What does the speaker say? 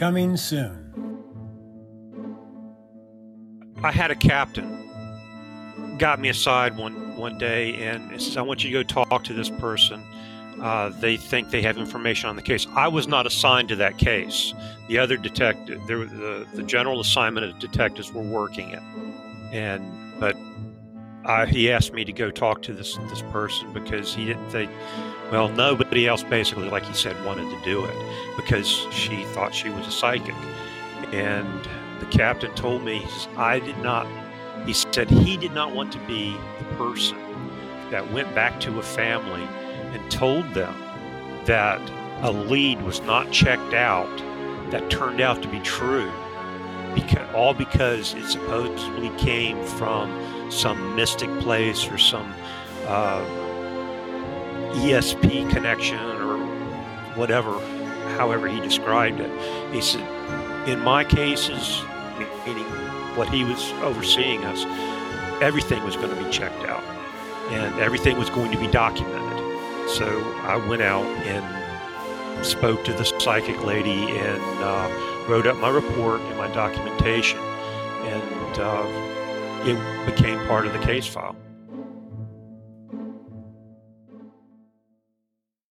Coming soon. I had a captain got me aside one one day and says, "I want you to go talk to this person. Uh, they think they have information on the case." I was not assigned to that case. The other detective, the the general assignment of detectives were working it, and but I, he asked me to go talk to this this person because he didn't think. Well, nobody else basically, like he said, wanted to do it because she thought she was a psychic, and the captain told me I did not he said he did not want to be the person that went back to a family and told them that a lead was not checked out that turned out to be true because all because it supposedly came from some mystic place or some uh, ESP connection or whatever, however he described it. He said, in my cases, meaning what he was overseeing us, everything was going to be checked out and everything was going to be documented. So I went out and spoke to the psychic lady and uh, wrote up my report and my documentation, and uh, it became part of the case file.